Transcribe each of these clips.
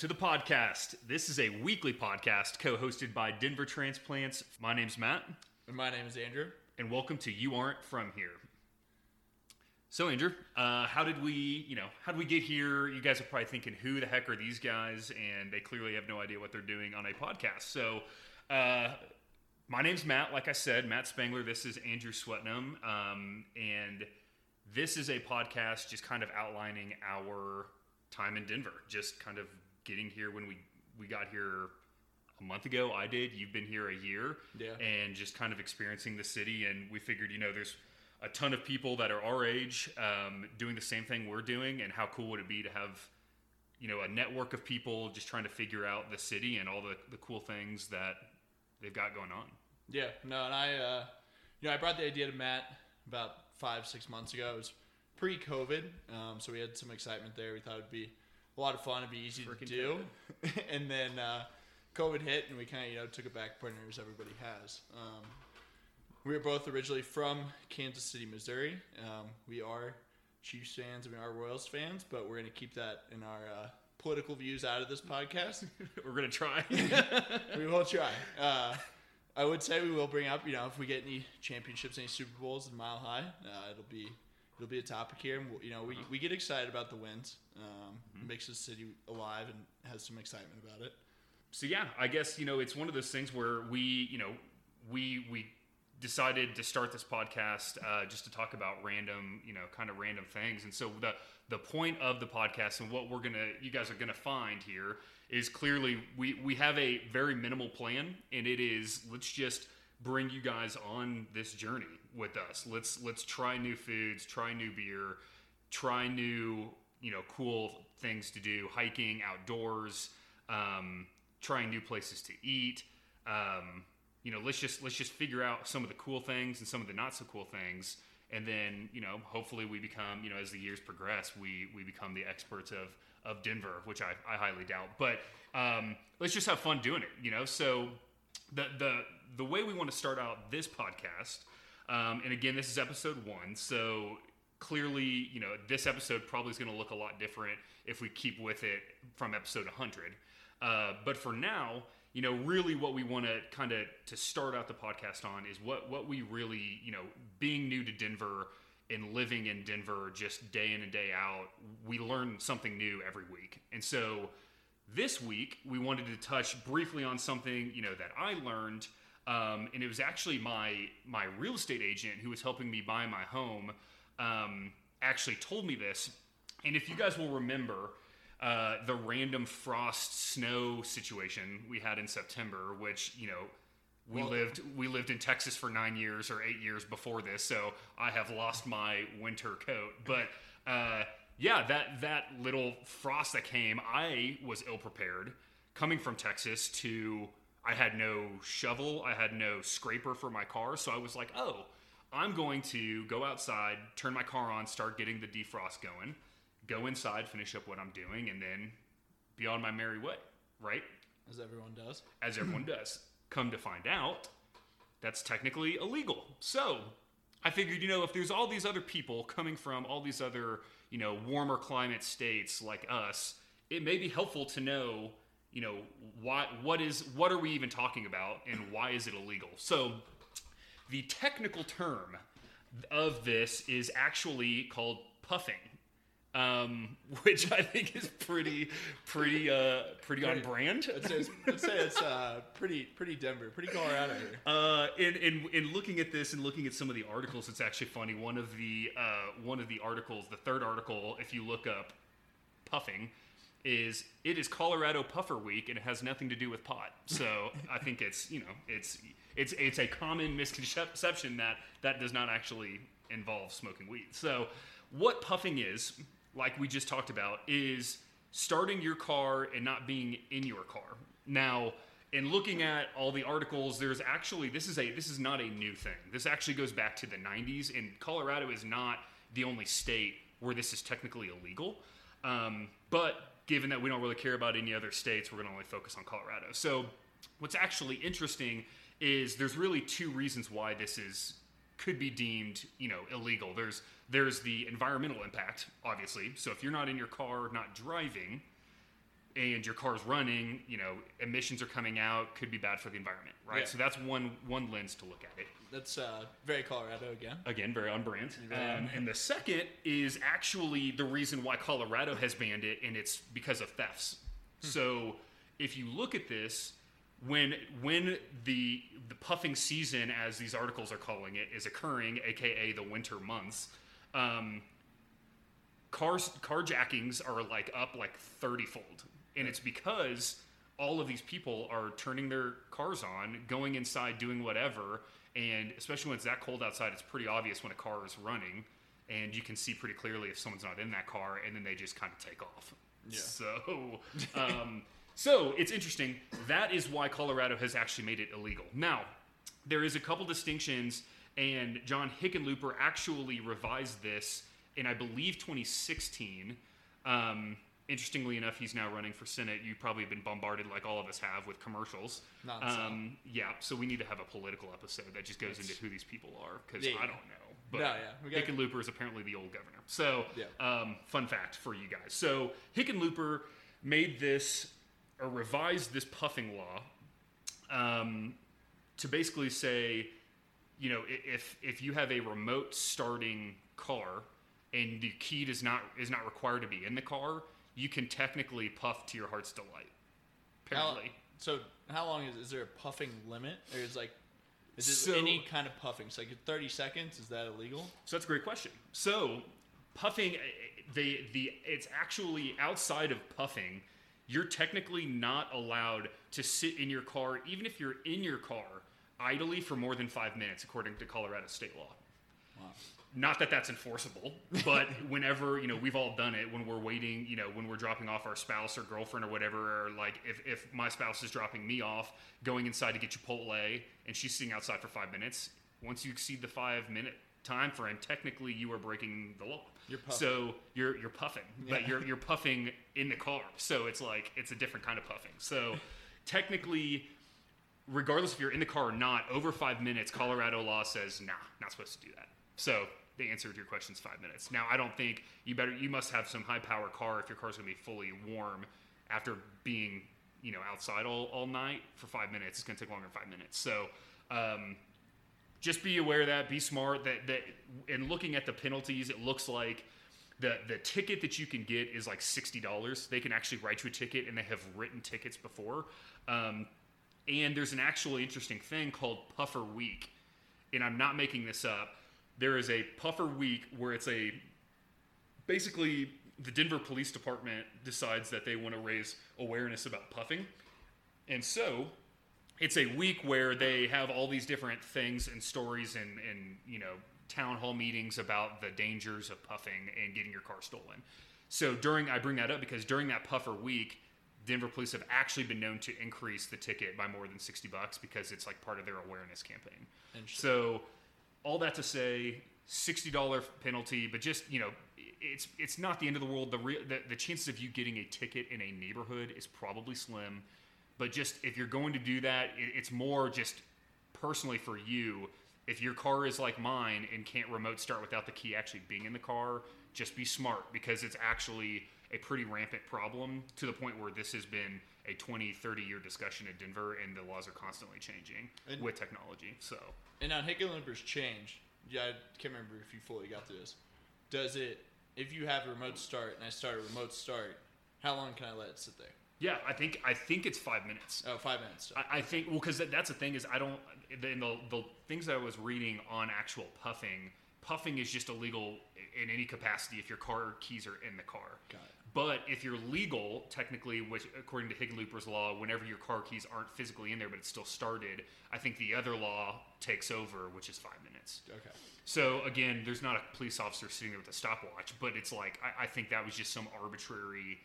To the podcast. This is a weekly podcast co hosted by Denver Transplants. My name's Matt, And my name is Andrew. and welcome to You Aren't From Here. So, Andrew, uh, how did we, you know, how did we get here? You guys are probably thinking, who the heck are these guys? And they clearly have no idea what they're doing on a podcast. So, uh, my name's Matt. Like I said, Matt Spangler. This is Andrew Swetnam. Um, and this is a podcast just kind of outlining our time in Denver, just kind of getting here when we, we got here a month ago. I did. You've been here a year. Yeah. And just kind of experiencing the city. And we figured, you know, there's a ton of people that are our age um, doing the same thing we're doing. And how cool would it be to have, you know, a network of people just trying to figure out the city and all the, the cool things that they've got going on. Yeah, no, and I, uh, you know, I brought the idea to Matt about five, six months ago. It was pre-COVID, um, so we had some excitement there. We thought it'd be a lot of fun. It'd be easy Frickin' to do, and then uh, COVID hit, and we kind of, you know, took it back burner as everybody has. Um, we are both originally from Kansas City, Missouri. Um, we are Chiefs fans and we are Royals fans, but we're going to keep that in our uh, political views out of this podcast. We're going to try. we will try. Uh, I would say we will bring up, you know, if we get any championships, any Super Bowls in Mile High, uh, it'll be it'll be a topic here. And we'll, you know, we, we get excited about the wins. Um, Mm-hmm. Makes the city alive and has some excitement about it. so yeah, I guess you know it's one of those things where we, you know, we we decided to start this podcast uh, just to talk about random, you know, kind of random things. And so the the point of the podcast and what we're gonna, you guys are gonna find here is clearly we we have a very minimal plan, and it is let's just bring you guys on this journey with us. Let's let's try new foods, try new beer, try new you know cool things to do, hiking, outdoors, um, trying new places to eat. Um, you know, let's just let's just figure out some of the cool things and some of the not so cool things, and then you know, hopefully we become you know as the years progress, we we become the experts of of Denver, which I, I highly doubt. But um, let's just have fun doing it, you know. So the the the way we want to start out this podcast, um, and again, this is episode one, so clearly, you know, this episode probably is going to look a lot different if we keep with it from episode 100. Uh, but for now, you know, really what we want to kind of to start out the podcast on is what what we really, you know, being new to Denver and living in Denver just day in and day out, we learn something new every week. And so this week we wanted to touch briefly on something, you know, that I learned um, and it was actually my my real estate agent who was helping me buy my home um, actually told me this. And if you guys will remember, uh, the random frost snow situation we had in September, which you know we Well- lived we lived in Texas for nine years or eight years before this, so I have lost my winter coat. But uh, yeah, that that little frost that came, I was ill prepared coming from Texas to. I had no shovel, I had no scraper for my car, so I was like, oh. I'm going to go outside, turn my car on, start getting the defrost going, go inside, finish up what I'm doing, and then be on my merry way, right? As everyone does. As everyone does. Come to find out, that's technically illegal. So I figured, you know, if there's all these other people coming from all these other, you know, warmer climate states like us, it may be helpful to know, you know, what what is what are we even talking about and why is it illegal? So the technical term of this is actually called puffing, um, which I think is pretty, pretty, uh, pretty on brand. I'd say it's, say it's uh, pretty pretty Denver, pretty Colorado here. Uh, in, in, in looking at this and looking at some of the articles, it's actually funny. One of the uh, one of the articles, the third article, if you look up puffing, is it is Colorado Puffer Week and it has nothing to do with pot. So I think it's you know it's it's it's a common misconception that that does not actually involve smoking weed. So what puffing is, like we just talked about, is starting your car and not being in your car. Now, in looking at all the articles, there's actually this is a this is not a new thing. This actually goes back to the 90s, and Colorado is not the only state where this is technically illegal. Um, but given that we don't really care about any other states, we're going to only focus on Colorado. So, what's actually interesting is there's really two reasons why this is could be deemed, you know, illegal. There's there's the environmental impact, obviously. So if you're not in your car, not driving, and your car's running, you know, emissions are coming out, could be bad for the environment, right? Yeah. So that's one one lens to look at it. That's uh, very Colorado again. Again, very on brand. Um, and the second is actually the reason why Colorado has banned it, and it's because of thefts. So if you look at this, when when the the puffing season, as these articles are calling it, is occurring, aka the winter months, um, cars carjackings are like up like 30 fold and it's because all of these people are turning their cars on going inside doing whatever and especially when it's that cold outside it's pretty obvious when a car is running and you can see pretty clearly if someone's not in that car and then they just kind of take off. Yeah. so um, so it's interesting. That is why colorado has actually made it illegal. Now there is a couple distinctions and john hickenlooper actually revised this in i believe 2016 um, interestingly enough he's now running for senate. You probably have been bombarded like all of us have with commercials. Nonstop. um, yeah so we need to have a political episode that just goes into who these people are because Yeah, i don't know. But No, yeah, hickenlooper is apparently the old governor. So Yeah. um, fun fact for you guys. So hickenlooper made this or revised this puffing law um, to basically say, you know, if if you have a remote starting car and the key does not is not required to be in the car, you can technically puff to your heart's delight. How, Apparently, so how long is is there a puffing limit, or is like is it So- any kind of puffing? So like thirty seconds is that illegal? so that's a great question. So puffing, eh, eh, the the it's actually outside of puffing. You're technically not allowed to sit in your car, even if you're in your car, idly for more than five minutes, according to Colorado state law. Wow. Not that that's enforceable, but whenever you know we've all done it when we're waiting, you know, when we're dropping off our spouse or girlfriend or whatever, or like if, if my spouse is dropping me off, going inside to get Chipotle, and she's sitting outside for five minutes. Once you exceed the five minute time frame, technically you are breaking the law. You're puffing. So you're you're puffing, but you're you're puffing in the car. So it's like it's a different kind of puffing. So technically regardless if you're in the car or not, over five minutes, Colorado law says, nah, not supposed to do that. So the answer to your question is five minutes. Now, I don't think you better, you must have some high power car if your car's gonna be fully warm after being, you know, outside all, all night for five minutes. It's gonna take longer than five minutes. So, um, just be aware of that. Be smart. That that in looking at the penalties, it looks like the the ticket that you can get is like sixty dollars. They can actually write you a ticket, and they have written tickets before. Um, and there's an actually interesting thing called Puffer Week, and I'm not making this up. There is a Puffer Week where it's a basically the Denver Police Department decides that they want to raise awareness about puffing, and so it's a week where they have all these different things and stories and, and you know town hall meetings about the dangers of puffing and getting your car stolen. So during i bring that up because during that puffer week denver police have actually been known to increase the ticket by more than 60 bucks because it's like part of their awareness campaign. So all that to say $60 penalty but just you know it's it's not the end of the world. The, real the the chances of you getting a ticket in a neighborhood is probably slim but just if you're going to do that it, it's more just personally for you. If your car is like mine and can't remote start without the key actually being in the car just be smart because it's actually a pretty rampant problem to the point where this has been a 20 30 year discussion in denver and the laws are constantly changing And- with technology so And now Hickenlooper's changed. Yeah, I can't remember if you fully got through this. Does it? If you have a remote start and I start a remote start, how long can I let it sit there? yeah i think i think it's five minutes Oh, five minutes. I, I think well because that, that's the thing is I don't in the the things that I was reading on actual puffing puffing is just illegal in any capacity if your car keys are in the car. Got it. But if you're legal, technically, which according to Hickenlooper's law, whenever your car keys aren't physically in there but it's still started, I think the other law takes over, which is five minutes. Okay. So again, there's not a police officer sitting there with a stopwatch, but it's like I, I think that was just some arbitrary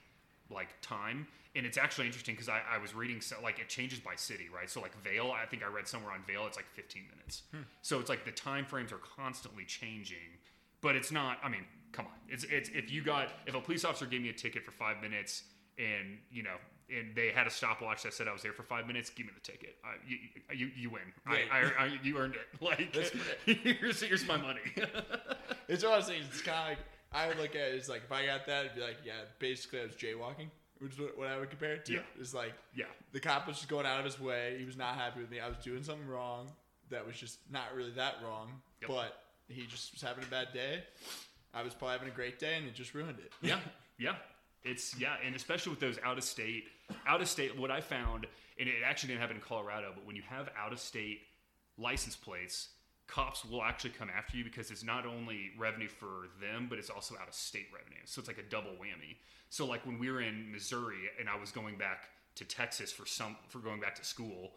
like time. And it's actually interesting because I, I was reading so, like it changes by city, right? So like Vail, I think I read somewhere on Vail, it's like 15 minutes. Hmm. So it's like the time frames are constantly changing, but it's not. I mean, come on, it's it's if you got if a police officer gave me a ticket for five minutes and you know and they had a stopwatch that said I was there for five minutes, give me the ticket. Uh, you, you you win. I, I, I, you earned it. Like here's here's my money. It's what I was saying. It's kind of like I would look at it as like if I got that, it'd be like, yeah, basically I was jaywalking. which is what, I would compare it to. Yeah. Is like Yeah. the cop was just going out of his way. He was not happy with me. I was doing something wrong that was just not really that wrong, Yep. but he just was having a bad day. I was probably having a great day, and it just ruined it. Yeah, yeah. It's yeah, and especially with those out of state, out of state. What I found, and it actually didn't happen in Colorado, but when you have out of state license plates, cops will actually come after you because it's not only revenue for them, but it's also out of state revenue. So it's like a double whammy. So like when we were in Missouri and I was going back to Texas for some for going back to school,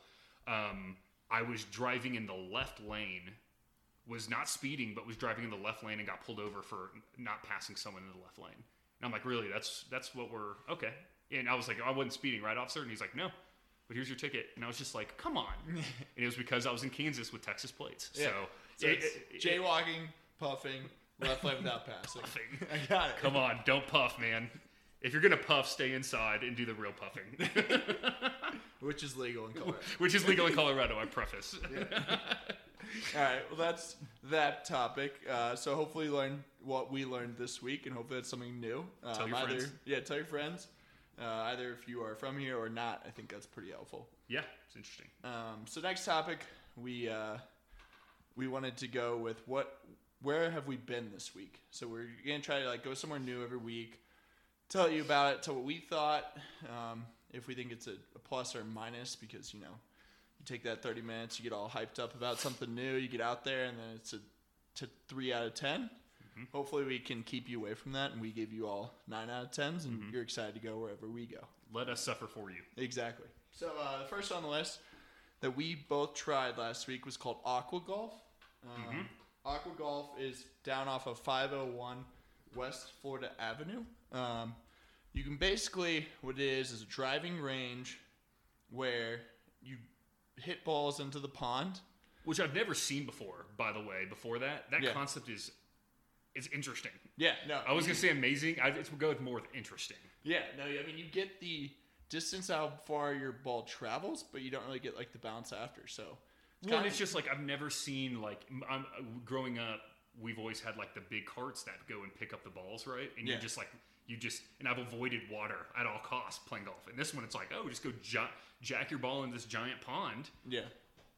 um, I was driving in the left lane was not speeding, but was driving in the left lane and got pulled over for not passing someone in the left lane. And I'm like, really? That's that's what we're okay. And I was like, I wasn't speeding, right, officer? And he's like, no. But here's your ticket. And I was just like, come on. and it was because I was in Kansas with Texas plates. Yeah. So, So it- it- it- jaywalking, puffing, left lane without passing. puffing. I got it. Come on, don't puff, man. If you're gonna puff, stay inside and do the real puffing, Which is legal in Colorado. which is legal in Colorado. I preface. All right, well, that's that topic. Uh, so hopefully, you learned what we learned this week, and hopefully, it's something new. Um, Tell your either, friends. Yeah, tell your friends. Uh, either if you are from here or not, I think that's pretty helpful. yeah, it's interesting. Um, so next topic, we uh, we wanted to go with what where have we been this week? So we're gonna try to like go somewhere new every week, tell you about it, tell what we thought, um, if we think it's a, a plus or a minus, because you know you take that thirty minutes, you get all hyped up about something new, you get out there, and then it's a to three out of 10 Hopefully, we can keep you away from that, and we give you all nine out of tens, and you're excited to go wherever we go. Let us suffer for you. Exactly. So uh, the first on the list that we both tried last week was called Aqua Golf. Um, Aqua Golf is down off of 501 West Florida Avenue. Um, you can basically what it is is a driving range where you hit balls into the pond. which I've never seen before. By the way, before that, that Yeah. concept is is interesting. Yeah, no, I was gonna say amazing. I it's go with more with interesting. Yeah, no, I mean you get the distance how far your ball travels, but you don't really get like the bounce after. So Well, and kinda- it's just like I've never seen like m- I'm, growing up. We've always had like the big carts that go and pick up the balls, right? And Yeah. you just like you just and I've avoided water at all costs playing golf. And this one, it's like oh, just go ja- jack your ball in this giant pond, yeah.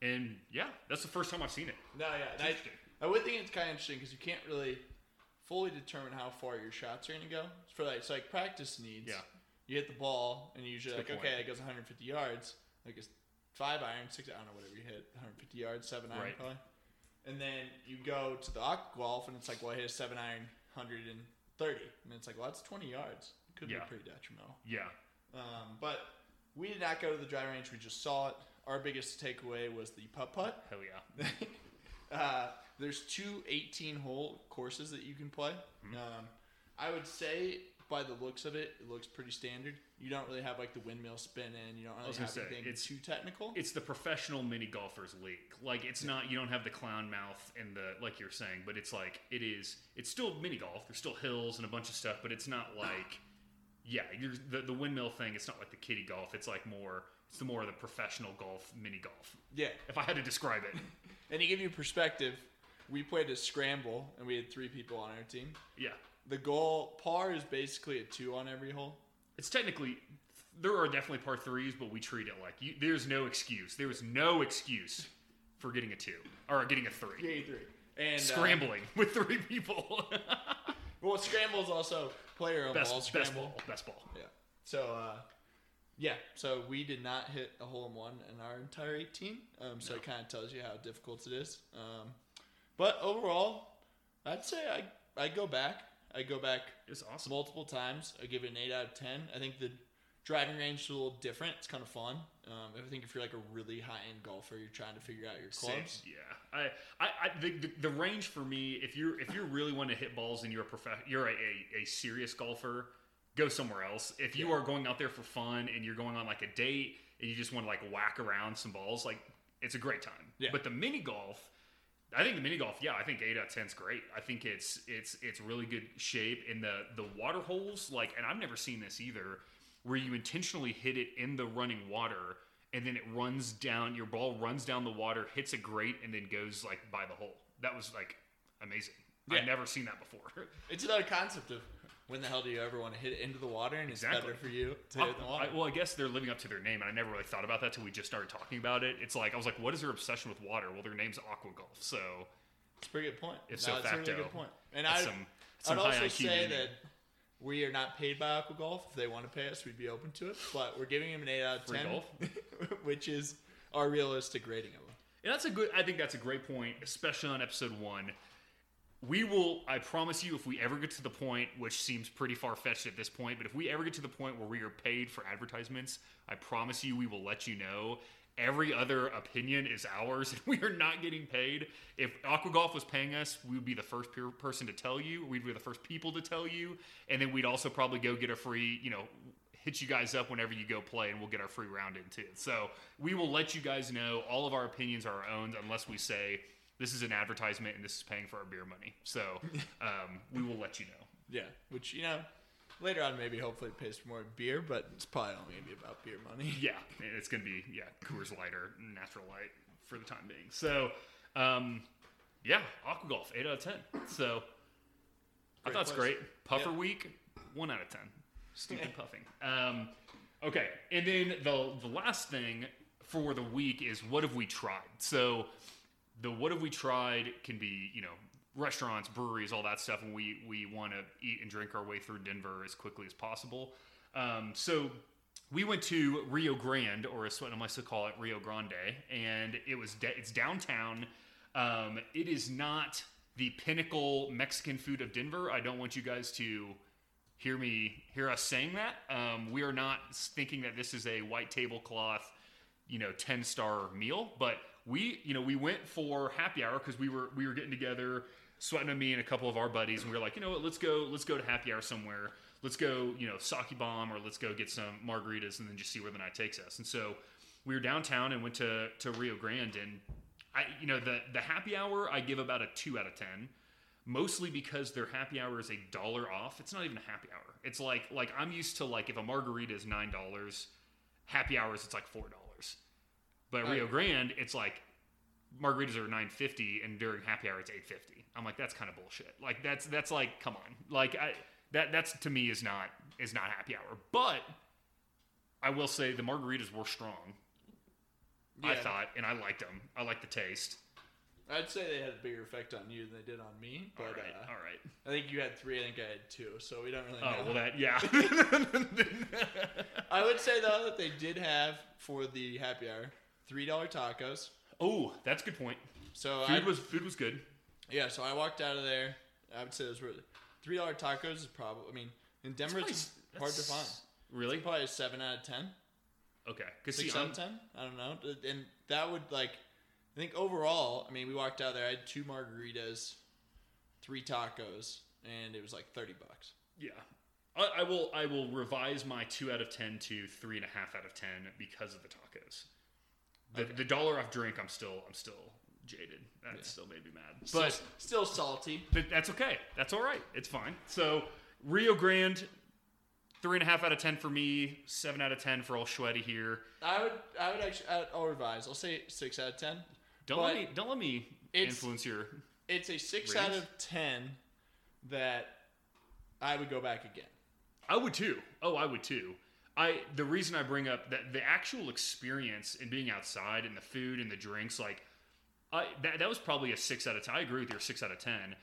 and yeah, that's the first time I've seen it. No, yeah. I. I would think it's kind of interesting because you can't really fully determine how far your shots are going to go. It's for like it's like practice needs. Yeah. You hit the ball and you usually like okay, it goes 150 yards. Like it's five iron, six I don't know whatever you hit, 150 yards, seven iron Right. probably. And then you go to the aqua golf and it's like, well, I hit a seven iron, 100 and it's like, well, that's 20 yards. It could Yeah. be pretty detrimental. Yeah, Um, but we did not go to the dry range. We just saw it. Our biggest takeaway was the putt putt. hell yeah. uh, there's two 18 hole courses that you can play. Mm-hmm. Um, I would say by the looks of it, it looks pretty standard. You don't really have like the windmill spinning. You don't really have say, anything it's- too technical. it's the professional mini golfers league. Like it's not you don't have the clown mouth and the like you're saying, but it's like it is. It's still mini golf. There's still hills and a bunch of stuff, but it's not like yeah, you're, the the windmill thing. It's not like the kiddie golf. It's like more. It's the more of the professional golf, mini golf. yeah, If I had to describe it, and to give you perspective, we played a scramble and we had three people on our team. yeah, The goal par is basically a two on every hole. it's technically there are definitely par threes, but we treat it like you, there's no excuse. There is no excuse for getting a two or getting a three. Yeah, three. And uh, Scrambling with three people. well, scramble is also player best, ball best ball. Best ball. Yeah. So, uh, yeah. So we did not hit a hole in one in our entire 18. Um, so it kind of tells you how difficult it is. Um, but overall, I'd say I I go back. I go back It's awesome. multiple times. I give it an eight out of ten. I think the driving range is a little different. It's kind of fun. Um, I think if you're like a really high end golfer, you're trying to figure out your clubs. Yeah, I, I, I the, the, the range for me, if you're if you're really want to hit balls and you're a prof- you're a, a, a serious golfer, go somewhere else. If you Yeah. are going out there for fun and you're going on like a date and you just want to like whack around some balls, like it's a great time. Yeah. But the mini golf, I think the mini golf, yeah, I think eight out of ten is great. I think it's it's it's really good shape in the the water holes, like, and I've never seen this either, where you intentionally hit it in the running water and then it runs down. Your ball runs down the water, hits a grate, and then goes like by the hole. That was like amazing. Yeah. I've never seen that before. It's another concept of when the hell do you ever want to hit it into the water? And it's Exactly. better for you to hit it the water. I, well, I guess they're living up to their name, and I never really thought about that till we just started talking about it. It's like I was like, what is their obsession with water? Well, their name's Aqua Golf, so It's a pretty good point. If No, so it's a really facto, good point. And I, some some I'd also IQ say naming. that we are not paid by Aqua Golf. If they want to pay us, we'd be open to it. But we're giving them an eight out of Free ten, golf? which is our realistic rating of him. And that's a good. I think that's a great point, especially on episode one. We will. I promise you, if we ever get to the point, which seems pretty far fetched at this point, but if we ever get to the point where we are paid for advertisements, I promise you, we will let you know. Every other opinion is ours, and we are not getting paid. If Aqua Golf was paying us, we would be the first per- person to tell you. We'd be the first people to tell you, and then we'd also probably go get a free, you know, hit you guys up whenever you go play, and we'll get our free round in too. So we will let you guys know. All of our opinions are our own, unless we say this is an advertisement and this is paying for our beer money. So um, we will let you know. Yeah, which you know, later on maybe hopefully it pays for more beer, but it's probably only gonna be about beer money. Yeah, and it's gonna be yeah Coors Light or Natural Light for the time being. So um, yeah, Aqua Golf eight out of ten. So I thought it's great. Puffer Yeah. week one out of ten. Stupid puffing. Um, okay, and then the the last thing for the week is what have we tried? So the what have we tried can be you know restaurants, breweries, all that stuff, and we we want to eat and drink our way through Denver as quickly as possible. Um, so we went to Rio Grande, or as what I like to call it, Rio Grande, and it was da- it's downtown. Um, it is not the pinnacle Mexican food of Denver. I don't want you guys to hear me hear us saying that. Um, we are not thinking that this is a white tablecloth, you know, ten star meal, but we, you know, we went for happy hour because we were we were getting together, sweating on me and a couple of our buddies, and we were like, you know what, let's go, let's go to happy hour somewhere. Let's go, you know, sake bomb, or let's go get some margaritas, and then just see where the night takes us. And so we were downtown and went to to Rio Grande, and I, you know, the the happy hour I give about a two out of ten mostly because their happy hour is a dollar off. It's not even a happy hour. It's like like I'm used to like if a margarita is nine dollars, happy hours it's like four dollars. But Rio Right. Grande, it's like margaritas are nine fifty, and during happy hour it's eight fifty. I'm like that's kind of bullshit. Like that's that's like come on, like I that that's to me is not is not happy hour. But I will say the margaritas were strong. I thought, and I liked them. I liked the taste. I'd say they had a bigger effect on you than they did on me, but all right, uh, all right. I think you had three. I think I had two, so we don't really know. Oh well, that yeah. I would say though that they did have for the happy hour three dollar tacos. oh, that's a good point. So Food I was food was good. yeah. So I walked out of there. I would say those were three dollar tacos is probably. I mean, in Denver it's hard to find. Really? Probably a seven out of ten. Okay. Because Six see, out I'm, of ten. I don't know. And that would like. I think overall, I mean, we walked out there. I had two margaritas, three tacos, and it was like thirty bucks. yeah. I, I will. I will revise my two out of ten to three and a half out of ten because of the tacos. The, Okay. the dollar off drink, I'm still. I'm still jaded. That Yeah. still made me mad. Still, But still salty. but that's okay. That's all right. It's fine. So Rio Grande, three and a half out of ten for me. Seven out of ten for old Schweddy here. I would. I would actually. I- I'll revise. I'll say six out of ten. Don't But let me. Don't let me influence your. It's a six Ratings? out of ten that I would go back again. I would too. Oh, I would too. I the reason I bring up that the actual experience in being outside and the food and the drinks, like I that, that was probably a six out of ten. I agree with your six out of ten.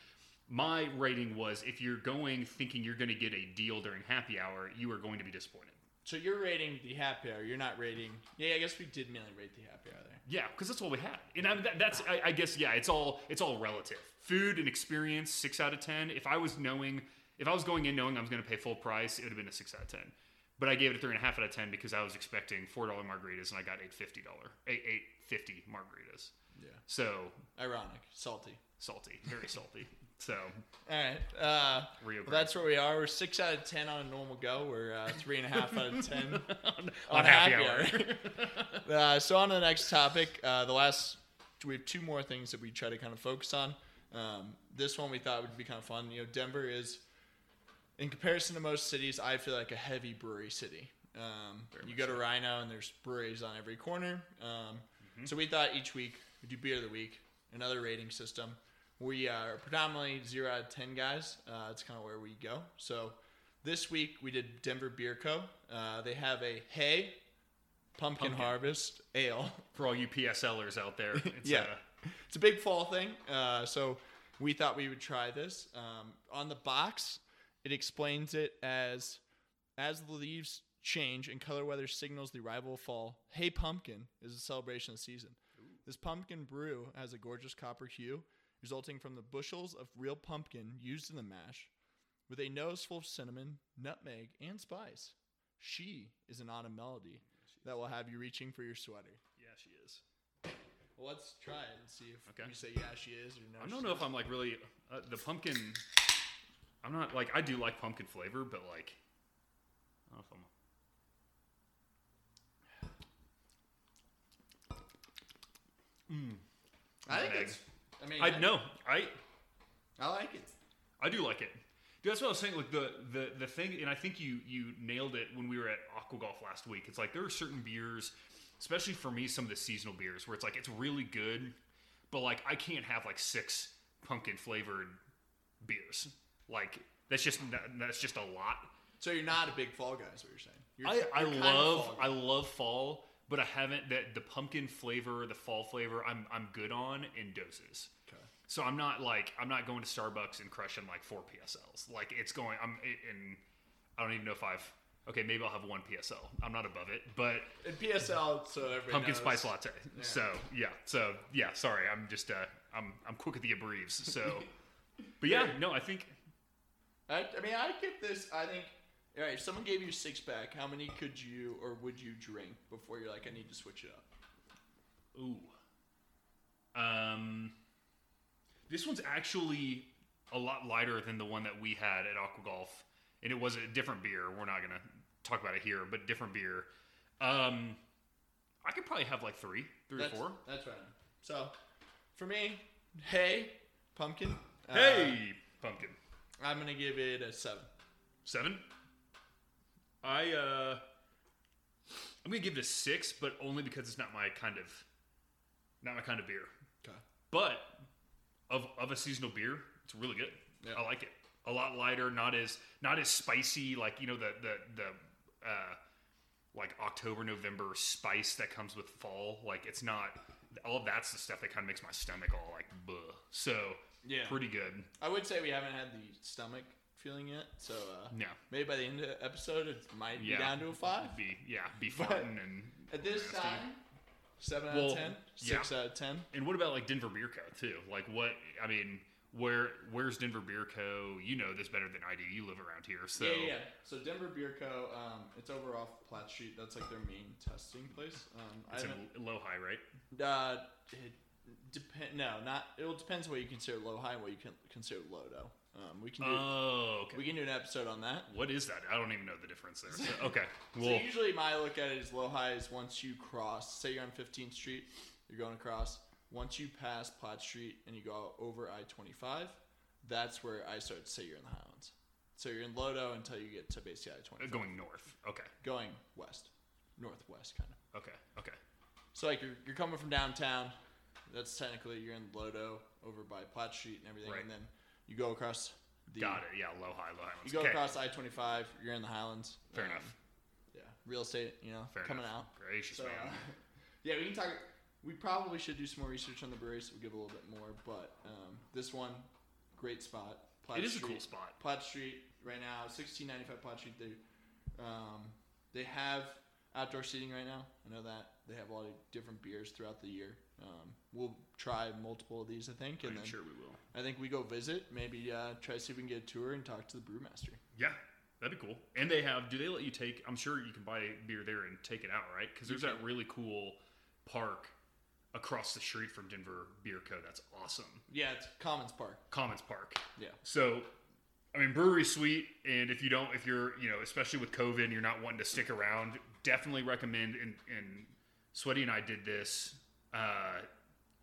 My rating was if you're going thinking you're going to get a deal during happy hour, you are going to be disappointed. So you're rating the happy hour. You're not rating. Yeah, I guess we did mainly rate the happy hour there. Yeah, because that's all we had, and I, that, that's I, I guess yeah, it's all it's all relative. Food and experience, six out of ten. If I was knowing, if I was going in knowing I was going to pay full price, it would have been a six out of ten. But I gave it a three and a half out of ten because I was expecting four dollar margaritas and I got eight fifty dollar eight eight fifty margaritas. Yeah. So Ironic, salty. salty, very salty. So All right. Uh, Rio well, that's where we are. We're six out of ten on a normal go. We're uh, three and a half out of ten on, on happy, happy hour. uh, so on to the next topic. Uh, the last we have two more things that we try to kind of focus on. Um, this one we thought would be kind of fun. You know, Denver is, in comparison to most cities, I feel like a heavy brewery city. Um, you go to so. RiNo and there's breweries on every corner. Um, Mm-hmm. So we thought each week we do beer of the week, another rating system. We are predominantly zero out of ten guys. Uh, it's kind of where we go. So this week we did Denver Beer Co. Uh, they have a Hey Pumpkin, Pumpkin. Harvest Ale. For all you PSLers out there, it's, Yeah. uh, It's a big fall thing. Uh, so we thought we would try this. Um, on the box, it explains it as as the leaves change and color weather signals the arrival of fall. Hey Pumpkin is a celebration of the season. This pumpkin brew has a gorgeous copper hue, resulting from the bushels of real pumpkin used in the mash, with a nose full of cinnamon, nutmeg, and spice. She is an autumn melody that will have you reaching for your sweater. yeah, she is. Well, let's try it and see if Okay. you say yeah she is or no. I don't know if I'm like really uh, the pumpkin. I'm not like I do like pumpkin flavor, but like I don't know if I'm. Mm. I think it's. I mean, I know I I like it. I do like it. Dude, that's what I was saying. Like the, the the thing, and I think you you nailed it when we were at Aqua Golf last week. It's like there are certain beers, especially for me, some of the seasonal beers where it's like it's really good, but like I can't have like six pumpkin flavored beers. Like that's just that's just a lot. So you're not a big fall guy, is what you're saying. You're, I, I you're of love fall I love fall, but I haven't that the pumpkin flavor, the fall flavor. I'm I'm good on in doses. Okay. So I'm not like I'm not going to Starbucks and crushing like four PSLs. Like it's going. I'm and I don't even know if I've. Okay, maybe I'll have one PSL. I'm not above it, but And PSL, so pumpkin knows, spice latte. So yeah, so yeah. Sorry, I'm just uh, I'm I'm quick at the abbreves. So, but yeah, no, I think I, I mean, I get this. I think. All right, if someone gave you a six pack, how many could you or would you drink before you're like, I need to switch it up? Ooh. Um, this one's actually a lot lighter than the one that we had at Aqua Golf, and it was a different beer. We're not gonna talk about it here, but different beer. Um, I could probably have like three, three That's, or four. That's right. So, for me, hey, pumpkin. uh, Hey, pumpkin I'm gonna give it a seven. seven. I uh, I'm gonna give it a six, but only because it's not my kind of, not my kind of beer. Okay. But of of a seasonal beer, it's really good. Yeah. I like it. A lot lighter, not as not as spicy like you know the the the uh, like October November spice that comes with fall. Like it's not all of that's the stuff that kind of makes my stomach all like buh. So Yeah. pretty good. I would say we haven't had the stomach feeling yet, so uh, No, maybe by the end of the episode it might yeah, be down to a five. Be yeah, be farting and At this nasty. time, seven out of ten, yeah. out of ten. And what about like Denver Beer Co. too? Like what? I mean, where where's Denver Beer Co. You know this better than I do. You live around here, so yeah, yeah. So Denver Beer Co. Um, it's over off Platte Street. That's like their main testing place. Um, it's in low high, right? Uh, it depend. No, not. It depends what you consider low high and what you can consider low though. Um, we can do. Oh, okay. we can do an episode on that. What is that? I don't even know the difference there. So, okay. So usually my look at it is low high is once you cross, say you're on 15th Street, you're going across. Once you pass Platte Street and you go over I-25, that's where I start to say you're in the Highlands. So you're in Lodo until you get to basically I-25. going north. Okay. Going west, northwest kind of. Okay. Okay. So like you're, you're coming from downtown. That's technically you're in Lodo over by Platte Street and everything, Right. and then you go across. The, Got it. Yeah. Low high. Low high. You go okay. across I-25. You're in the Highlands. Fair Um, enough. Yeah, real estate. You know, Fair coming enough. out. Gracious So, man. yeah, we can talk. We probably should do some more research on the brewery, so we'll give a little bit more. But um, this one, great spot. Platte it is a Street, cool spot. Platte Street right now, sixteen ninety five Platte Street. They, um, they have outdoor seating right now. I know that they have a lot of different beers throughout the year. Um, we'll try multiple of these, I think, and I'm then sure we will. I think we go visit. Maybe uh, try to see if we can get a tour and talk to the brewmaster. Yeah. That'd be cool. And they have. Do they let you take? I'm sure you can buy beer there and take it out, right? Because there's that really cool park across the street from Denver Beer Co. That's awesome. Yeah, it's Commons Park. Commons Park. Yeah. So, I mean, brewery sweet, and if you don't, if you're, you know, especially with COVID, and you're not wanting to stick around, definitely recommend. And, and Sweaty and I did this, uh,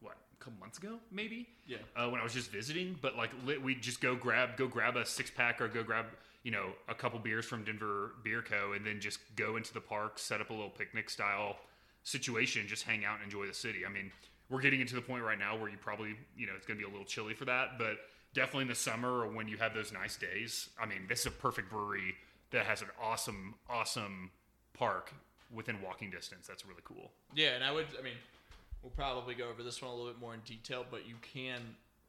what, a couple months ago, maybe? Yeah. Uh, when I was just visiting, but like lit, we just go grab, go grab a six pack or go grab, you know, a couple beers from Denver Beer Co. and then just go into the park, set up a little picnic style situation, just hang out and enjoy the city. I mean, we're getting into the point right now where you probably, you know, it's going to be a little chilly for that, but definitely in the summer or when you have those nice days. I mean, this is a perfect brewery that has an awesome, awesome park within walking distance. That's really cool. Yeah, and I would. I mean, we'll probably go over this one a little bit more in detail, but you can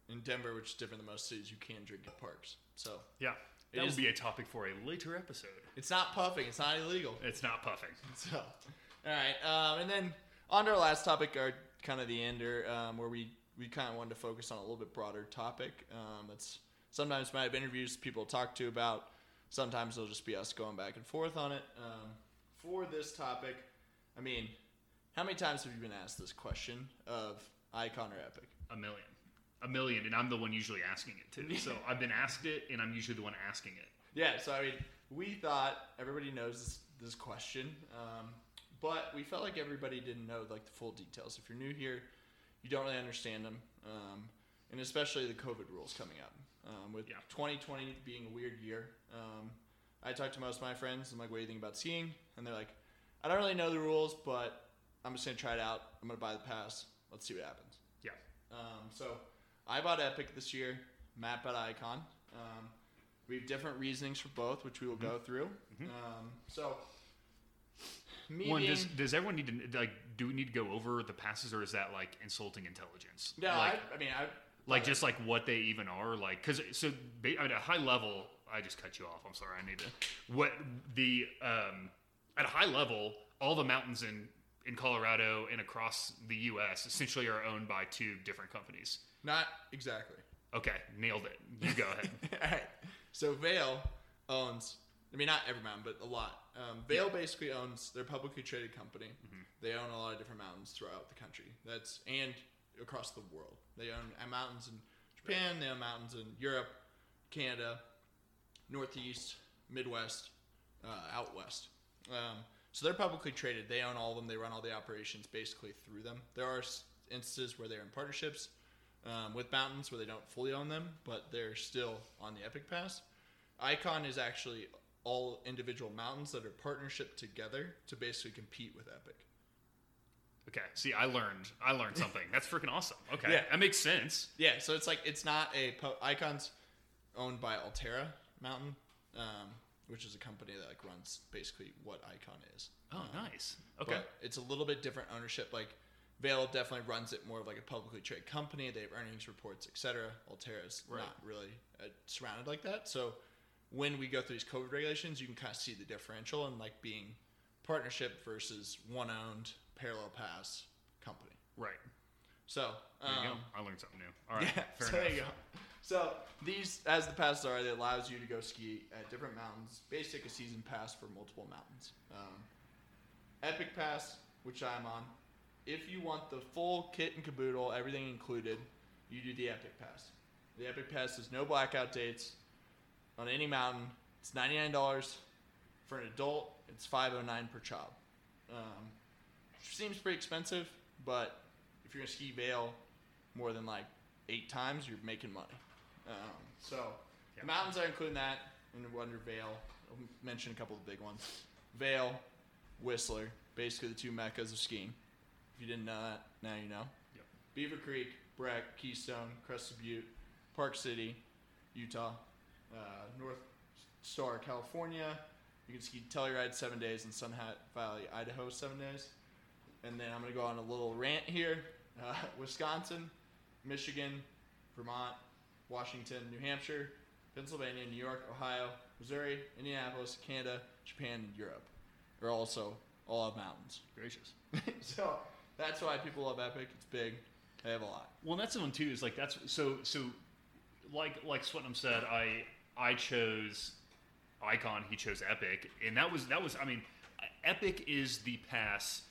in Denver, which is different than most cities, you can drink at parks. So Yeah, that would be a topic for a later episode. it's not puffing. It's not illegal. It's not puffing. So, all right, um, and then on to our last topic, our kind of the ender, um, where we we kind of wanted to focus on a little bit broader topic. Um, that's sometimes might have interviews people talk to about. Sometimes it'll just be us going back and forth on it. Um, for this topic, I mean, how many times have you been asked this question of icon or epic? A million, a million, and I'm the one usually asking it too. So I've been asked it, and I'm usually the one asking it. Yeah, so I mean, we thought everybody knows this, this question, um, but we felt like everybody didn't know like the full details. If you're new here, you don't really understand them, um, and especially the COVID rules coming up. Um, with Yeah. 2020 being a weird year, um, I talked to most of my friends. I'm like, "What do you think about skiing?" And they're like, "I don't really know the rules, but I'm just gonna try it out. I'm gonna buy the pass. Let's see what happens." Yeah. Um, so I bought Epic this year. Matt bought Icon. Um, we have different reasonings for both, which we will go through. Um, so me One, being, does does everyone need to like? Do we need to go over the passes, or is that like insulting intelligence? no, like, I, I mean, I like just like what they even are like because so at a high level i just cut you off i'm sorry i need to what the um at a high level all the mountains in in colorado and across the us essentially are owned by two different companies not exactly. okay nailed it you go ahead All right. So Vail owns. I mean, not every mountain, but a lot. Um, Vail basically owns. They're a publicly traded company. They own a lot of different mountains throughout the country. That's and across the world. They own uh, mountains in Japan. They own mountains in Europe, Canada, Northeast, Midwest, uh, out west. Um, so they're publicly traded. They own all of them. They run all the operations basically through them. There are instances where they're in partnerships um, with mountains where they don't fully own them, but they're still on the Epic Pass. Icon is actually all individual mountains that are partnership together to basically compete with Epic. okay see i learned i learned something that's freaking awesome okay Yeah. that makes sense Yeah, so it's like it's not a po- Icon's owned by Alterra Mountain, um, which is a company that like runs basically what Icon is. oh Um, nice okay But it's a little bit different ownership. Like Vail definitely runs it more of like a publicly traded company. They have earnings reports, etc. Alterra is Right. not really uh, surrounded like that. So when we go through these COVID regulations, you can kind of see the differential and like being partnership versus one owned parallel pass company. right So there you go um, i learned something new all right yeah, fair so enough there you go. So these, as the passes are, it allows you to go ski at different mountains. Basic a season pass for multiple mountains. Um, Epic Pass, which I'm on. If you want the full kit and caboodle, everything included, you do the Epic Pass. The Epic Pass has no blackout dates on any mountain. It's ninety nine dollars for an adult. It's five oh nine per child. Um, seems pretty expensive, but if you're gonna ski Vail more than like eight times, you're making money. Um, so Yeah. the mountains are including that in under Vail. I'll mention a couple of the big ones. Vail, Whistler, basically the two meccas of skiing. If you didn't know that, now you know. Yep. Beaver Creek, Breck, Keystone, Crested Butte, Park City, Utah, uh, North Star, California. You can ski Telluride seven days and Sun Hat Valley, Idaho seven days. And then I'm going to go on a little rant here. Uh, Wisconsin, Michigan, Vermont, Washington, New Hampshire, Pennsylvania, New York, Ohio, Missouri, Indianapolis, Canada, Japan, and Europe are also all have mountains. gracious so that's why people love Epic. It's big. They have a lot. Well, that's the one too. Is like that's so so, like like Swetnam said, I I chose Icon. He chose Epic, and that was that was. I mean, Epic is the pass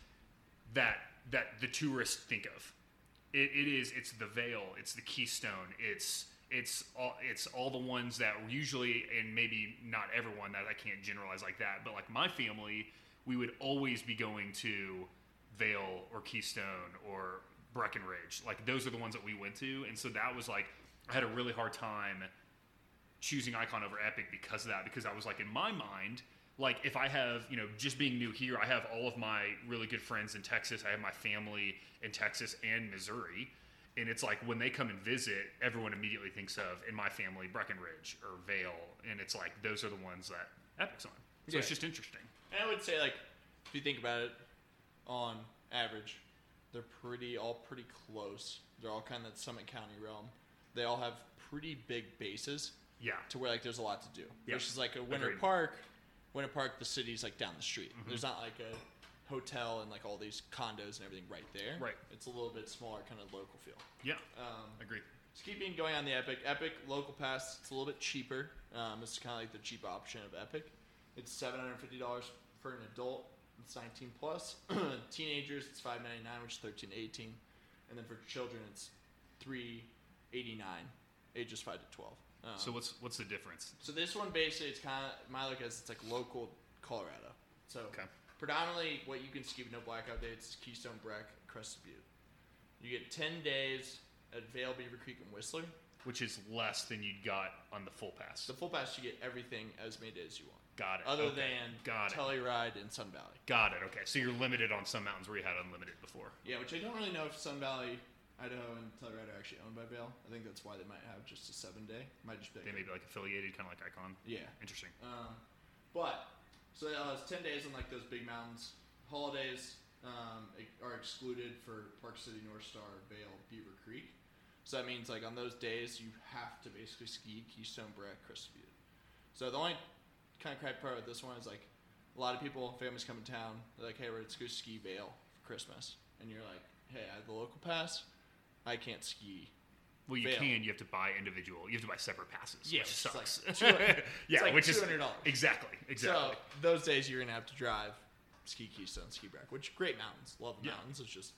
that that the tourists think of. It, it is. It's the Vail. It's the Keystone. It's it's all it's all the ones that usually and maybe not everyone that I can't generalize like that, but like my family, we would always be going to Vail or Keystone or Breckenridge. Like those are the ones that we went to, and so that was like I had a really hard time choosing Icon over Epic because of that. Because I was like in my mind, like if I have you know just being new here, I have all of my really good friends in Texas. I have my family in Texas and Missouri. And it's like when they come and visit, everyone immediately thinks of in my family Breckenridge or Vail, and it's like those are the ones that Epic's on. So Yeah. it's just interesting. And I would say, like, if you think about it, on average, they're pretty all pretty close. They're all kind of that Summit County realm. They all have pretty big bases Yeah. to where like there's a lot to do. Yeah. Versus like a Winter Agreed. Park, Winter Park, the city's like down the street. Mm-hmm. There's not like a hotel and like all these condos and everything right there. Right. It's a little bit smaller, kind of local feel. Yeah. Um, Agreed. just keeping going on the Epic. Epic local pass. It's a little bit cheaper. Um, it's kind of like the cheap option of Epic. It's seven hundred fifty dollars for an adult. It's nineteen plus. Teenagers, it's five ninety nine, which is thirteen to eighteen, and then for children, it's three eighty nine, ages five to twelve. Um, So what's what's the difference? so this one basically, it's kind of my look as it's like local Colorado. So Okay. Predominantly, what you can ski with no blackout dates is Keystone Breck, Crested Butte. You get ten days at Vail, Beaver Creek, and Whistler. Which is less than you'd got on the full pass. The full pass, you get everything as many days as you want, Got it. other Okay. than got it. Telluride and Sun Valley. Got it. Okay. So you're limited on some mountains where you had unlimited before. Yeah, which I don't really know if Sun Valley, Idaho, and Telluride are actually owned by Vail. I think that's why they might have just a seven day. Might just be like They may be like affiliated, kind of like Icon. yeah. Interesting. Um, but so uh, it's ten days on like those big mountains. Holidays um, are excluded for Park City, North Star, Vail, Beaver Creek. So that means like on those days you have to basically ski Keystone, Breck, Butte. So the only kind of crappy part with this one is like a lot of people, families come in town. They're like, "Hey, we're let's go ski Vail for Christmas," and you're like, "Hey, I have the local pass. I can't ski Well, you Vail. can. You have to buy individual. You have to buy separate passes. Yeah, which it's like sucks. two- yeah, like which is $200. exactly exactly. So those days you're gonna have to drive ski Keystone, ski Breck, which great mountains, love the Yeah. mountains. It's just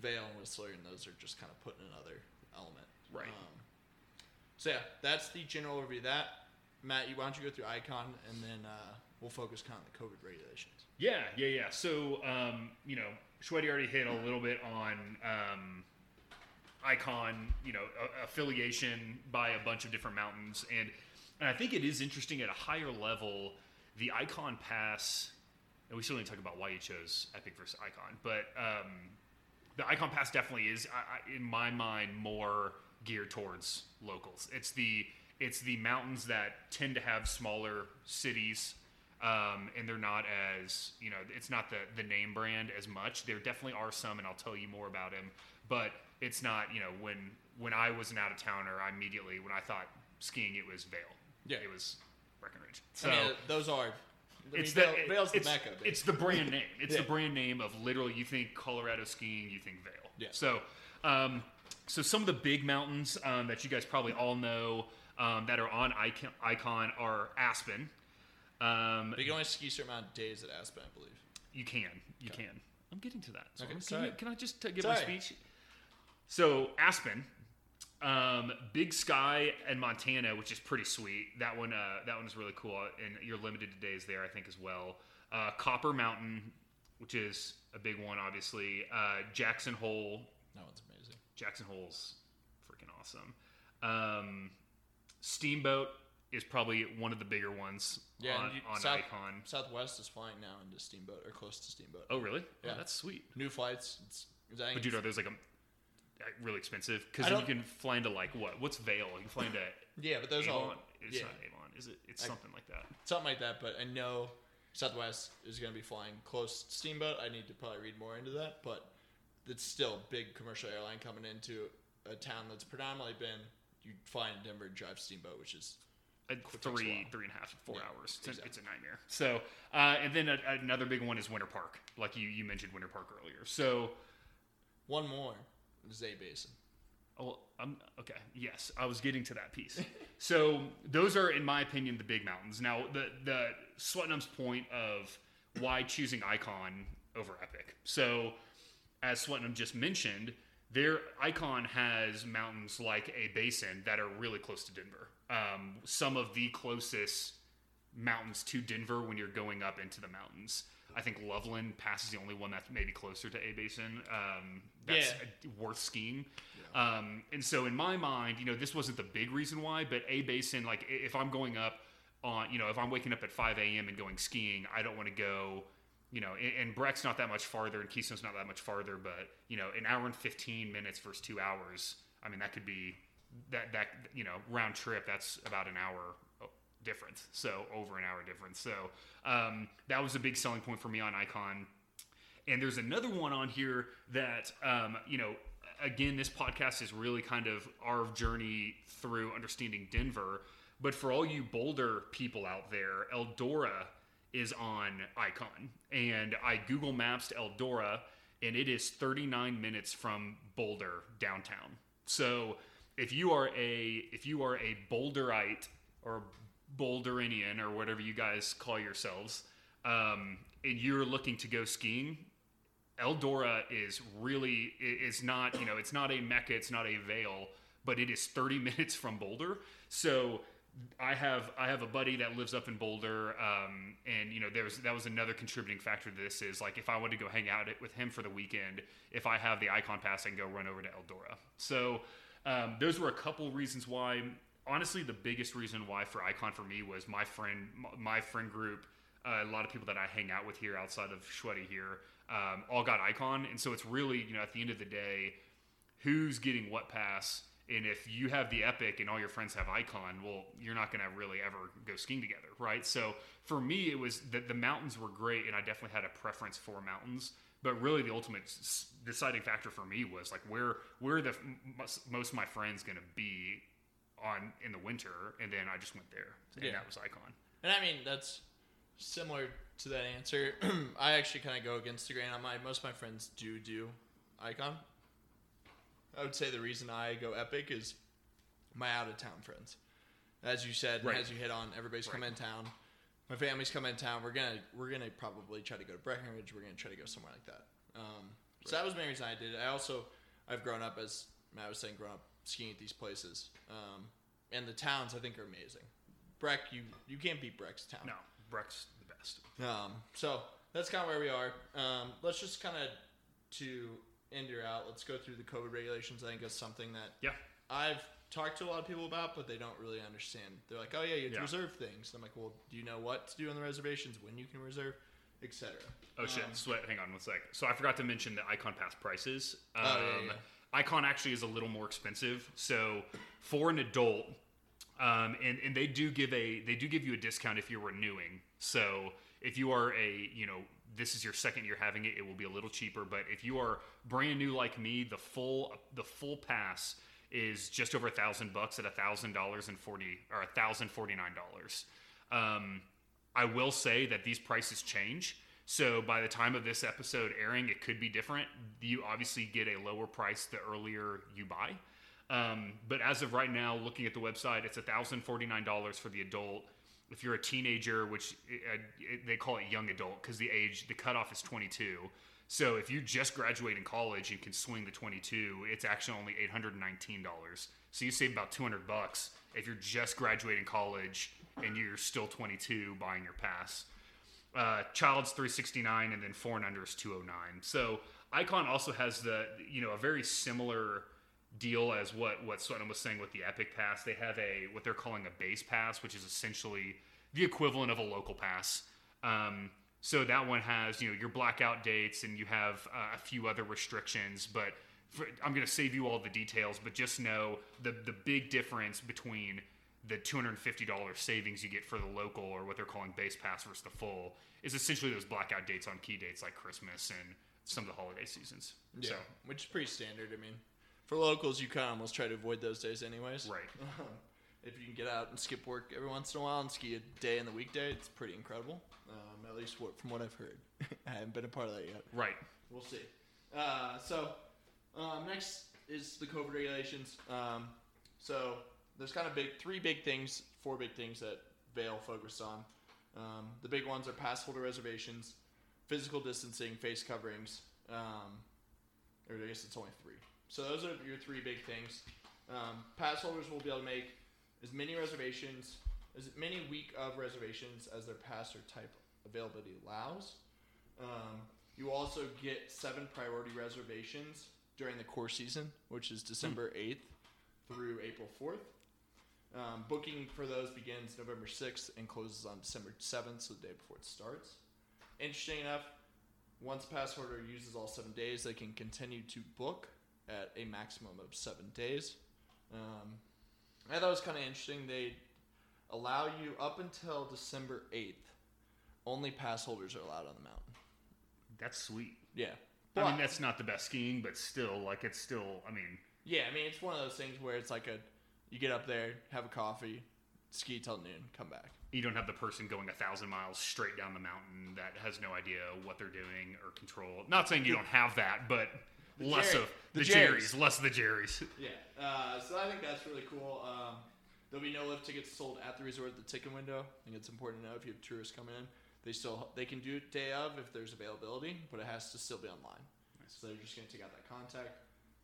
Vail and Whistler, and those are just kind of putting another element. Right. Um, so yeah, that's the general overview. of That Matt, you why don't you go through Icon, and then uh, we'll focus kind of on the COVID regulations. Yeah, yeah, yeah. So, um, you know, Shwedi already hit a little bit on um, Icon, you know, a- affiliation by a bunch of different mountains, and and I think it is interesting at a higher level, the Icon Pass. And we still need to talk about why you chose Epic versus Icon, but um, the Icon Pass definitely is, I, I, in my mind, more geared towards locals. It's the it's the mountains that tend to have smaller cities, um, and they're not as you know. It's not the the name brand as much. There definitely are some, and I'll tell you more about them. But it's not you know when when I was an out of towner, I immediately when I thought skiing, it was Vail. Yeah. it was Breckenridge. So. I mean, uh, those are. I It's mean, the Vail- Vail's the mecca. It's the brand name. It's the brand name of literally. You think Colorado skiing, you think Vail. Yeah. So, um, so some of the big mountains um, that you guys probably all know um, that are on Icon, Icon are Aspen. Um, but you can only ski a certain amount of days at Aspen, I believe. you can, you can. I'm getting to that. So Okay, can, you, can I just uh, give my speech? So Aspen, um, Big Sky, and Montana, which is pretty sweet. That one, uh, that one is really cool, and you're limited to days there, I think, as well. Uh, Copper Mountain, which is a big one, obviously. Uh, Jackson Hole, That one's amazing. Jackson Hole's freaking awesome. Um, Steamboat is probably one of the bigger ones Yeah, on, you- on South- Icon. Southwest is flying now into Steamboat or close to Steamboat. Oh, really? Yeah. Oh, that's sweet. New flights. It's, it's, But dude, are those like a really expensive? Because you can fly into like what? What's Vail? You can fly into yeah, but those all Avon. It's yeah. not Avon, is it? It's I- something like that. something like that. But I know Southwest is going to be flying close Steamboat. I need to probably read more into that, but it's still a big commercial airline coming into a town that's predominantly been you fly in Denver and drive Steamboat, which is a three, three and a half, four Yeah, hours. It's, a, it's a nightmare. So, uh, and then a, another big one is Winter Park. Like you, you mentioned Winter Park earlier. So, one more. A Basin. Oh, I'm okay. Yes, I was getting to that piece. so those are, in my opinion, the big mountains. Now, the the Swetnam's point of why choosing Icon over Epic. So, as Swetnam just mentioned, their Icon has mountains like a basin that are really close to Denver. Um, some of the closest mountains to Denver when you're going up into the mountains. I think Loveland Pass is the only one that's maybe closer to A Basin. Um, that's Yeah. worth skiing. Um, and so in my mind, you know, this wasn't the big reason why, but A Basin, like if I'm going up on, you know, if I'm waking up at 5 a.m. and going skiing, I don't want to go, you know, and, and Breck's not that much farther and Keystone's not that much farther, but, you know, an hour and 15 minutes versus two hours, I mean, that could be that, that, you know, round trip, that's about an hour, difference. So over an hour difference. So um, that was a big selling point for me on Icon. And there's another one on here that um, you know. Again, this podcast is really kind of our journey through understanding Denver. But for all you Boulder people out there, Eldora is on Icon, and I Google Maps to Eldora, and it is 39 minutes from Boulder downtown. So if you are a if you are a Boulderite or Boulderian or whatever you guys call yourselves, um, and you're looking to go skiing, Eldora is really is not you know it's not a mecca, it's not a Vail, but it is 30 minutes from Boulder. So I have I have a buddy that lives up in Boulder, um, and you know there's that was another contributing factor to this is like if I want to go hang out with him for the weekend, if I have the Icon Pass, I can go run over to Eldora. So um, those were a couple reasons why. Honestly, the biggest reason why for Icon for me was my friend my friend group. Uh, a lot of people that I hang out with here outside of Sweaty here um, all got Icon, and so it's really you know at the end of the day, who's getting what pass and if you have the Epic and all your friends have Icon, well, you're not going to really ever go skiing together, right? So for me, it was that the mountains were great, and I definitely had a preference for mountains. But really, the ultimate deciding factor for me was like where where the most of my friends going to be on in the winter, and then I just went there, and yeah. that was Icon. And I mean that's similar to that answer. I actually kind of go against the grain on my most of my friends do do Icon. I would say the reason I go Epic is my out of town friends. As you said, right. as you hit on, everybody's right. coming in town. My family's come in town. We're gonna we're gonna probably try to go to Breckenridge. We're gonna try to go somewhere like that. Um, right. So that was the main reason I did it. I also I've grown up as Matt was saying, grown up skiing at these places, um, and the towns I think are amazing. Breck, you you can't beat Breck's town. No, Breck's the best. Um, so that's kind of where we are. Um, let's just kind of to end or out, let's go through the COVID regulations. I think that's something that yeah I've talked to a lot of people about, but they don't really understand. They're like, oh yeah, you have to yeah. reserve things. I'm like, well, do you know what to do on the reservations, when you can reserve, etc. Oh shit! Um, Sweat. Hang on one sec. So I forgot to mention the Icon Pass prices. Um, oh, yeah, yeah. Icon actually is a little more expensive. So for an adult, um, and and they do give a they do give you a discount if you're renewing. So if you are a you know this is your second year having it, it will be a little cheaper. But if you are brand new like me, the full the full pass is just over a thousand bucks at a thousand dollars and forty or a thousand forty nine dollars. Um, I will say that these prices change. So by the time of this episode airing, it could be different. You obviously get a lower price the earlier you buy. Um, but as of right now, looking at the website, it's $1,049 for the adult if you're a teenager, which uh, they call it young adult because the age, the cutoff is 22. So if you just graduate in college and can swing the 22, it's actually only $819. So you save about 200 bucks if you're just graduating college and you're still 22 buying your pass. Uh, child's 369 and then four and under is 209. So Icon also has the you know a very similar deal as what what Sutton was saying with the Epic Pass. They have a what they're calling a base pass, which is essentially the equivalent of a local pass. Um, so that one has you know your blackout dates and you have uh, a few other restrictions, but I'm going to save you all the details. But just know the the big difference between the $250 savings you get for the local or what they're calling base pass versus the full is essentially those blackout dates on key dates like Christmas and some of the holiday seasons. Yeah, so. which is pretty standard. I mean, for locals, you kind of almost try to avoid those days, anyways. Right. if you can get out and skip work every once in a while and ski a day in the weekday, it's pretty incredible. Um, at least what, from what I've heard. I haven't been a part of that yet. Right. We'll see. Uh, so um, next is the COVID regulations. Um, so there's kind of big three big things, four big things that Vail focused on. Um, the big ones are pass holder reservations, physical distancing, face coverings, um, or I guess it's only three. So those are your three big things. Um, pass holders will be able to make as many reservations, as many week of reservations as their pass or type availability allows. Um, you also get seven priority reservations during the core season, which is December 8th through April 4th. Um, booking for those begins November 6th and closes on December 7th, so the day before it starts. Interesting enough, once a pass holder uses all seven days, they can continue to book at a maximum of seven days. Um, I thought it was kind of interesting. They allow you up until December eighth. Only pass holders are allowed on the mountain. That's sweet. Yeah. I mean, that's not the best skiing, but still, like, it's still. I mean, Yeah, I mean it's one of those things where it's like a you get up there, have a coffee, ski till noon, come back. you don't have the person going a thousand miles straight down the mountain that has no idea what they're doing or control. Not saying you don't have that, but The less Jerry- of the the, Jerrys. Jerry's, less of the Jerry's. Yeah. Uh, so I think that's really cool. Um, there'll be no lift tickets sold at the resort at the ticket window. I think it's important to know if you have tourists coming in, they still they can do it day of if there's availability, but it has to still be online. So they're just going to take out that contact.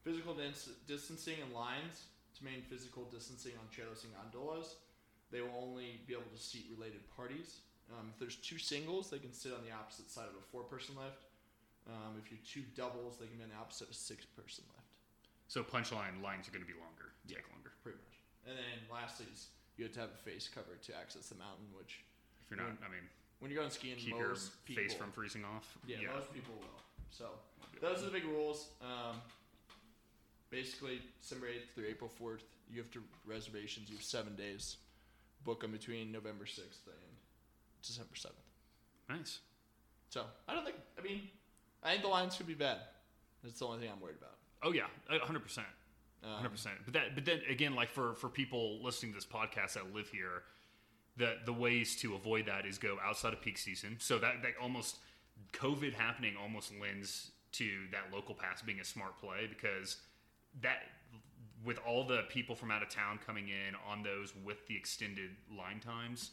Physical dis- distancing and lines to maintain physical distancing on chairlifts and gondolas. They will only be able to seat related parties. Um, if there's two singles, they can sit on the opposite side of a four person lift. Um, if you're two doubles, they can be on the opposite of a six person lift. So punchline lines are going to be longer, take longer. Pretty much. And then lastly, is you have to have a face cover to access the mountain, which If you're not, I mean, when you're going skiing, keep your most people, face from freezing off. yeah, most people will. So those are the big rules. Um, basically, December 8th through April 4th, you have to reservations. You have seven days. Book them between November 6th and December 7th. Nice. So I don't think. I mean, I think the lines could be bad. That's the only thing I'm worried about. Oh yeah, hundred percent, Um, hundred percent. But that, but then again, like for for people listening to this podcast that live here, the the ways to avoid that is go outside of peak season. So that that almost COVID happening almost lends to that local pass being a smart play because that with all the people from out of town coming in on those with the extended line times,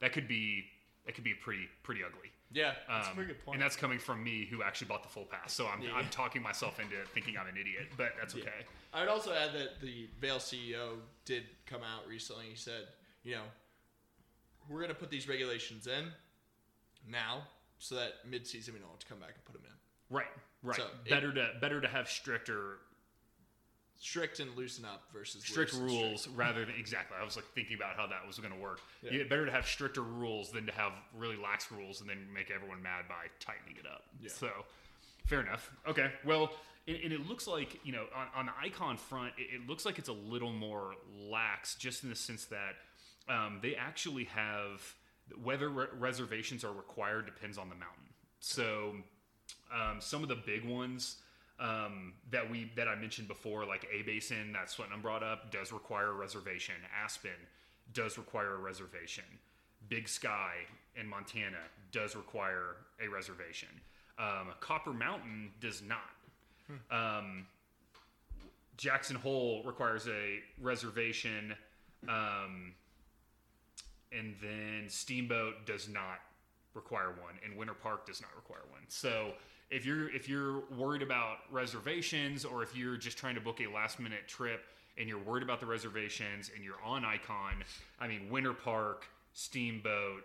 that could be that could be pretty pretty ugly. Yeah, that's Um, a pretty good point. And that's coming from me who actually bought the full pass. So I'm, Yeah. I'm talking myself into thinking I'm an idiot, but that's Yeah. okay. I would also add that the Vail CEO did come out recently. He said, you know, we're going to put these regulations in now so that mid-season we don't have to come back and put them in. Right, right. So it- better to better to have stricter Strict and loosen up versus strict rules rather than exactly. I was like thinking about how that was going to work. Yeah. Yeah, better to have stricter rules than to have really lax rules and then make everyone mad by tightening it up. Yeah. So, fair enough. Okay. Well, and, and it looks like you know on, on the icon front, it, it looks like it's a little more lax, just in the sense that um, they actually have whether re- reservations are required depends on the mountain. So, um, some of the big ones um, that we that I mentioned before, like A Basin, that Swetnam brought up, does require a reservation. Aspen does require a reservation. Big Sky in Montana does require a reservation. Um, Copper Mountain does not. Um, Jackson Hole requires a reservation, um, and then Steamboat does not require one, and Winter Park does not require one. So if you're if you're worried about reservations, or if you're just trying to book a last minute trip and you're worried about the reservations and you're on Icon, I mean Winter Park, Steamboat,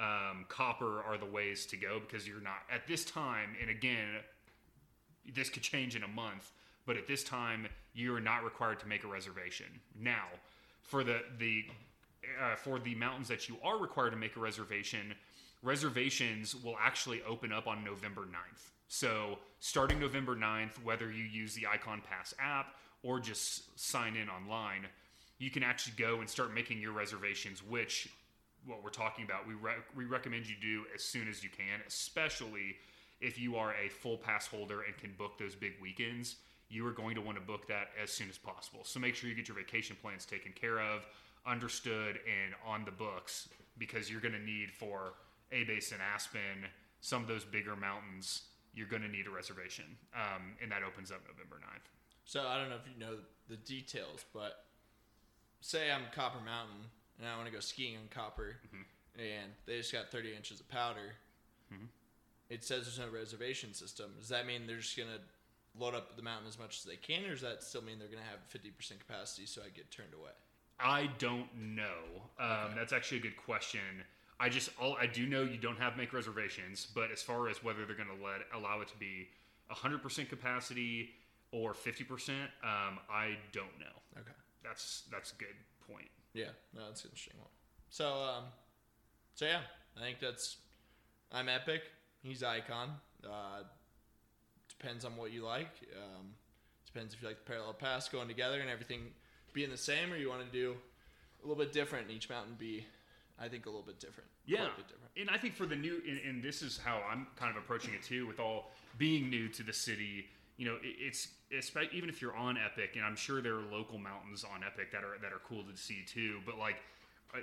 um, Copper are the ways to go because you're not at this time. And again, this could change in a month, but at this time you are not required to make a reservation. Now, for the the uh, for the mountains that you are required to make a reservation, reservations will actually open up on November 9th. So, starting November 9th, whether you use the Icon Pass app or just sign in online, you can actually go and start making your reservations, which what we're talking about, we, re- we recommend you do as soon as you can, especially if you are a full pass holder and can book those big weekends. You are going to want to book that as soon as possible. So make sure you get your vacation plans taken care of, understood, and on the books because you're going to need for A Basin, Aspen, some of those bigger mountains, you're going to need a reservation. Um, and that opens up November 9th. So I don't know if you know the details, but say I'm Copper Mountain and I want to go skiing on Copper, and they just got 30 inches of powder. It says there's no reservation system. Does that mean they're just gonna load up the mountain as much as they can, or does that still mean they're gonna have 50% capacity so I get turned away? I don't know. Um, That's actually a good question. I just all I do know you don't have make reservations, but as far as whether they're going to let allow it to be 100% capacity or 50%, um, I don't know. Okay. That's that's a good point. Yeah, no, that's an interesting one. So, um, so yeah, I think that's. I'm epic. He's icon. Uh, depends on what you like. Um, depends if you like the parallel pass going together and everything being the same, or you want to do a little bit different, and each mountain be, I think, a little bit different. Yeah, bit different. and I think for the new, and, and this is how I'm kind of approaching it too, with all being new to the city. You know, it, it's it's even if you're on Epic, and I'm sure there are local mountains on Epic that are that are cool to see too. But like, uh,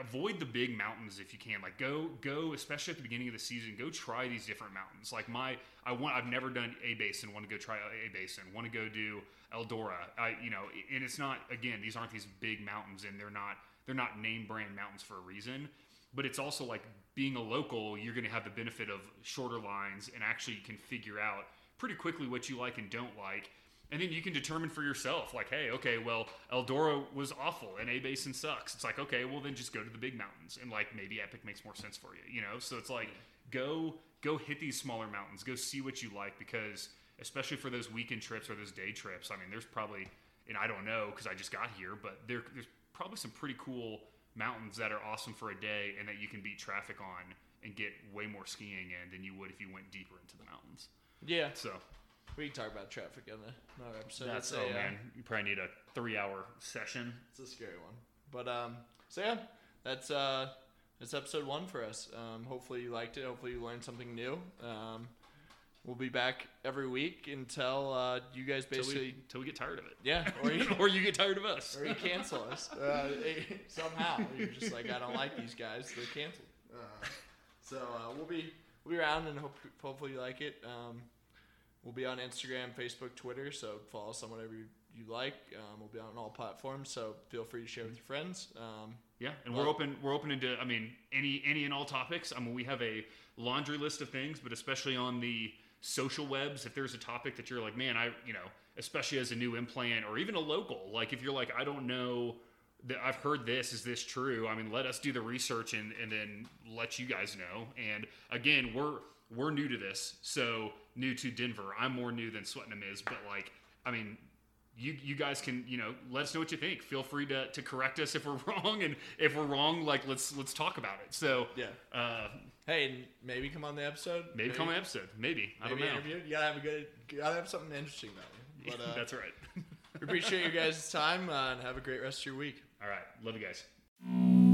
avoid the big mountains if you can. Like, go go, especially at the beginning of the season, go try these different mountains. Like my, I want, I've never done a basin. Want to go try a basin. Want to go do Eldora. I, you know, and it's not again, these aren't these big mountains, and they're not they're not name brand mountains for a reason but it's also like being a local you're going to have the benefit of shorter lines and actually you can figure out pretty quickly what you like and don't like. And then you can determine for yourself like hey okay well eldora was awful and a basin sucks. It's like okay well then just go to the big mountains and like maybe epic makes more sense for you you know? So it's like go go hit these smaller mountains. Go see what you like because especially for those weekend trips or those day trips i mean there's probably and i don't know because i just got here but there, there's probably some pretty cool mountains that are awesome for a day and that you can beat traffic on and get way more skiing in than you would if you went deeper into the mountains. Yeah, So we can talk about traffic on another episode. that's oh a, uh, man, you probably need a three-hour session. It's a scary one. But um, so yeah, that's uh, that's episode one for us. Um, hopefully you liked it. Hopefully you learned something new. Um, we'll be back every week until uh, you guys basically we, till we get tired of it, yeah, or you, or you get tired of us. or you cancel us uh, somehow. You're just like I don't like these guys. They're canceled. Uh, so uh, we'll be we'll be around and hope hopefully you like it. Um, we'll be on Instagram, Facebook, Twitter. So follow us on whatever you, you like. Um, we'll be on all platforms. So feel free to share with your friends. Um, Yeah, and Well- we're open. We're open into. I mean, any any and all topics. I mean, we have a laundry list of things, but especially on the social webs, if there's a topic that you're like, man, I you know, especially as a new implant or even a local, like if you're like, I don't know. That I've heard this. Is this true? I mean, let us do the research and, and then let you guys know. And again, we're we're new to this, so new to Denver. I'm more new than Swetnam is, but like, I mean, you you guys can you know let us know what you think. Feel free to, to correct us if we're wrong, and if we're wrong, like let's let's talk about it. So yeah. uh, Hey, maybe come on the episode. maybe come on the episode, maybe I don't maybe know. interview. You gotta have a good. You gotta have something interesting you. But uh, That's right. we appreciate you guys' time uh, and have a great rest of your week. All right, love you guys.